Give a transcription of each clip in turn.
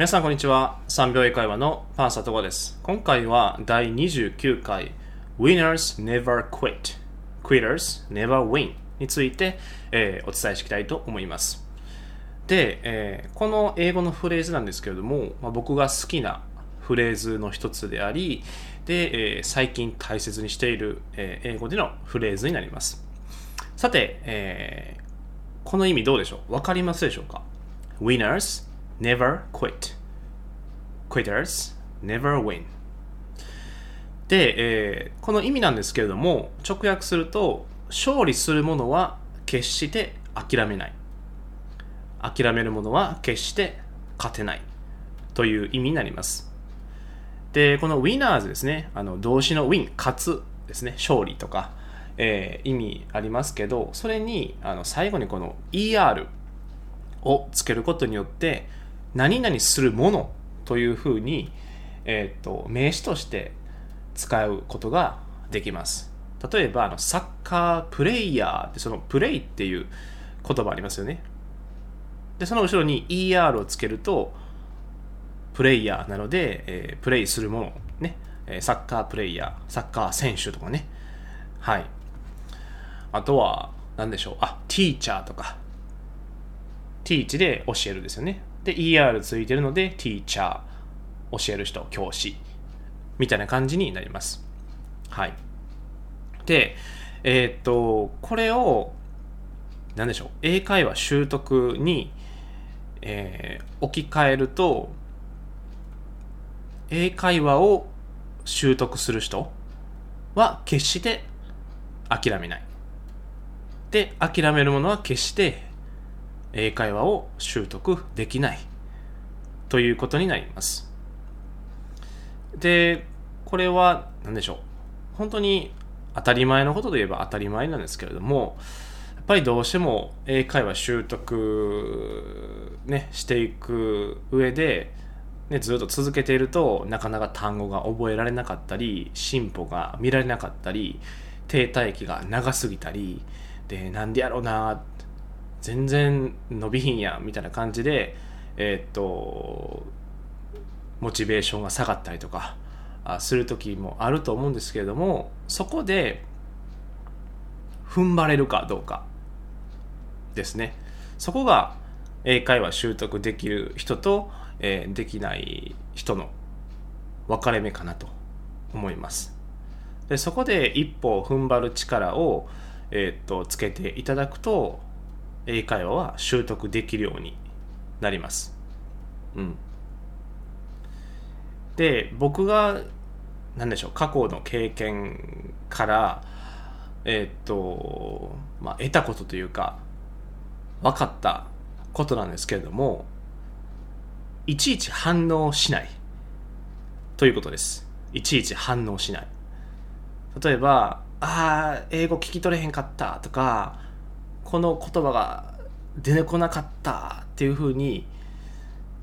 皆さんこんにちは。3秒英会話のパンサトコです。今回は第29回 Winners Never Quit Quitters Never Win について、えー、お伝えしていきたいと思います。で、えー、この英語のフレーズなんですけれども、まあ、僕が好きなフレーズの一つでありで、えー、最近大切にしている、えー、英語でのフレーズになります。さて、えー、この意味どうでしょう？わかりますでしょうか？Winners never quit. Quitters never win. で、えー、この意味なんですけれども、直訳すると、勝利する者は決して諦めない。諦める者は決して勝てないという意味になります。で、この winners ですね、あの動詞の win、勝つですね、勝利とか、えー、意味ありますけど、それにあの最後にこの er をつけることによって、何々するものというふうに、えーと、名詞として使うことができます。例えばあのサッカープレイヤーってそのプレイっていう言葉ありますよね。でその後ろに ER をつけるとプレイヤーなので、えー、プレイするものね。サッカープレイヤーサッカー選手とかね。はい。あとは何でしょう。あティーチャーとか。ティーチで教えるですよね。で、ER ついてるので、teacher、教える人、教師、みたいな感じになります。はい。で、えー、っと、これを、何でしょう、英会話習得に、えー、置き換えると、英会話を習得する人は決して諦めない。で、諦めるものは決して英会話を習得できないということになります。で、これは何でしょう。本当に当たり前のことで言えば当たり前なんですけれども、やっぱりどうしても英会話習得、ね、していく上で、ね、ずっと続けているとなかなか単語が覚えられなかったり進歩が見られなかったり停滞期が長すぎたりでなんでやろうな全然伸びひんやみたいな感じでえー、っとモチベーションが下がったりとかする時もあると思うんですけれどもそこで踏ん張れるかどうかですね。そこが英会話習得できる人と、えー、できない人の分かれ目かなと思います。でそこで一歩踏ん張る力を、えー、っとつけていただくと英会話は習得できるようになります。うん。で、僕が、何でしょう、過去の経験から、えー、っと、まあ、得たことというか、分かったことなんですけれども、いちいち反応しないということです。いちいち反応しない。例えば、ああ、英語聞き取れへんかったとか、この言葉が出てこなかったっていうふうに、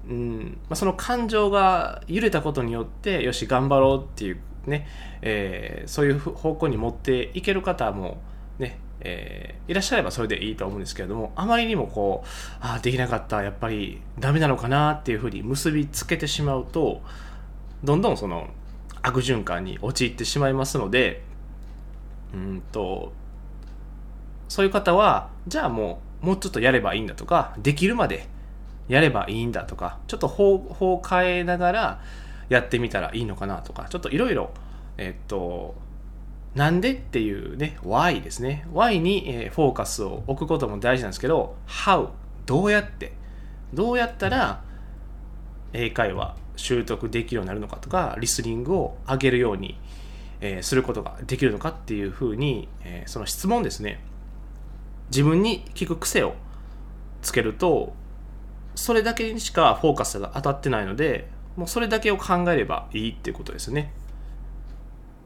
うんまあ、その感情が揺れたことによってよし頑張ろうっていうね、えー、そういう方向に持っていける方もね、えー、いらっしゃればそれでいいと思うんですけれどもあまりにもこうああできなかったやっぱりダメなのかなっていうふうに結びつけてしまうとどんどんその悪循環に陥ってしまいますのでうんとそういう方はじゃあもうもうちょっとやればいいんだとかできるまでやればいいんだとかちょっと方法を変えながらやってみたらいいのかなとかちょっといろいろえっとなんでっていうね why ですね。why に、フォーカスを置くことも大事なんですけど how どうやってどうやったら英会話習得できるようになるのかとかリスニングを上げるように、えー、することができるのかっていうふうに、えー、その質問ですね。自分に聞く癖をつけるとそれだけにしかフォーカスが当たってないのでもうそれだけを考えればいいっていうことですね。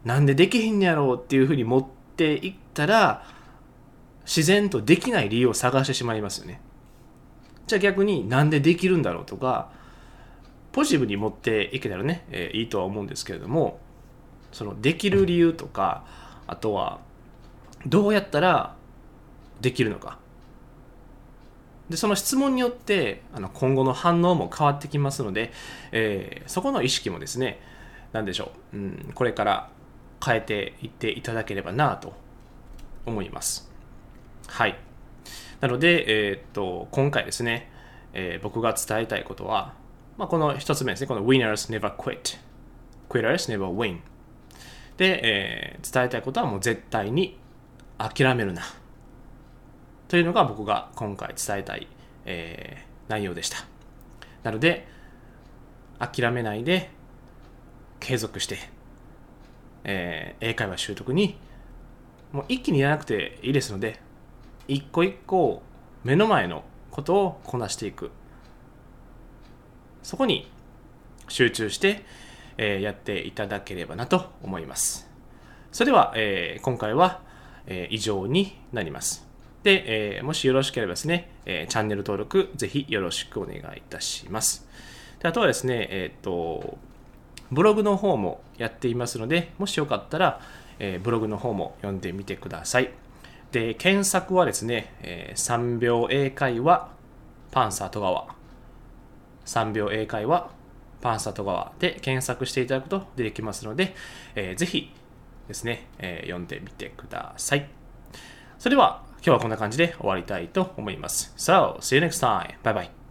なんでできへんやろうっていうふうに持っていったら自然とできない理由を探してしまいますよね。じゃあ逆になんでできるんだろうとかポジティブに持っていけたらね、えー、いいとは思うんですけれどもそのできる理由とかあとはどうやったらできるのか。でその質問によってあの今後の反応も変わってきますので、えー、そこの意識もですね何でしょう、うん、これから変えていっていただければなと思います。はい。なので、えー、っと今回ですね、えー、僕が伝えたいことは、まあ、この一つ目ですねこの Winners never quit Quitters never win で、え、伝えたいことはもう絶対に諦めるな。というのが僕が今回伝えたい、えー、内容でした。なので諦めないで継続して、えー、英会話習得にもう一気にやらなくていいですので一個一個目の前のことをこなしていく。そこに集中して、えー、やっていただければなと思います。それでは、えー、今回は、えー、以上になります。で、えー、もしよろしければですね、えー、チャンネル登録ぜひよろしくお願いいたします。であとはですねえっ、とブログの方もやっていますのでもしよかったら、えー、ブログの方も読んでみてください。で検索はですね、えー、3秒英会話パンサー戸川。3秒英会話パンサー戸川。で検索していただくと出てきますので、えー、ぜひですね、えー、読んでみてください。それでは今日はこんな感じで終わりたいと思います。So, see you next time. Bye bye.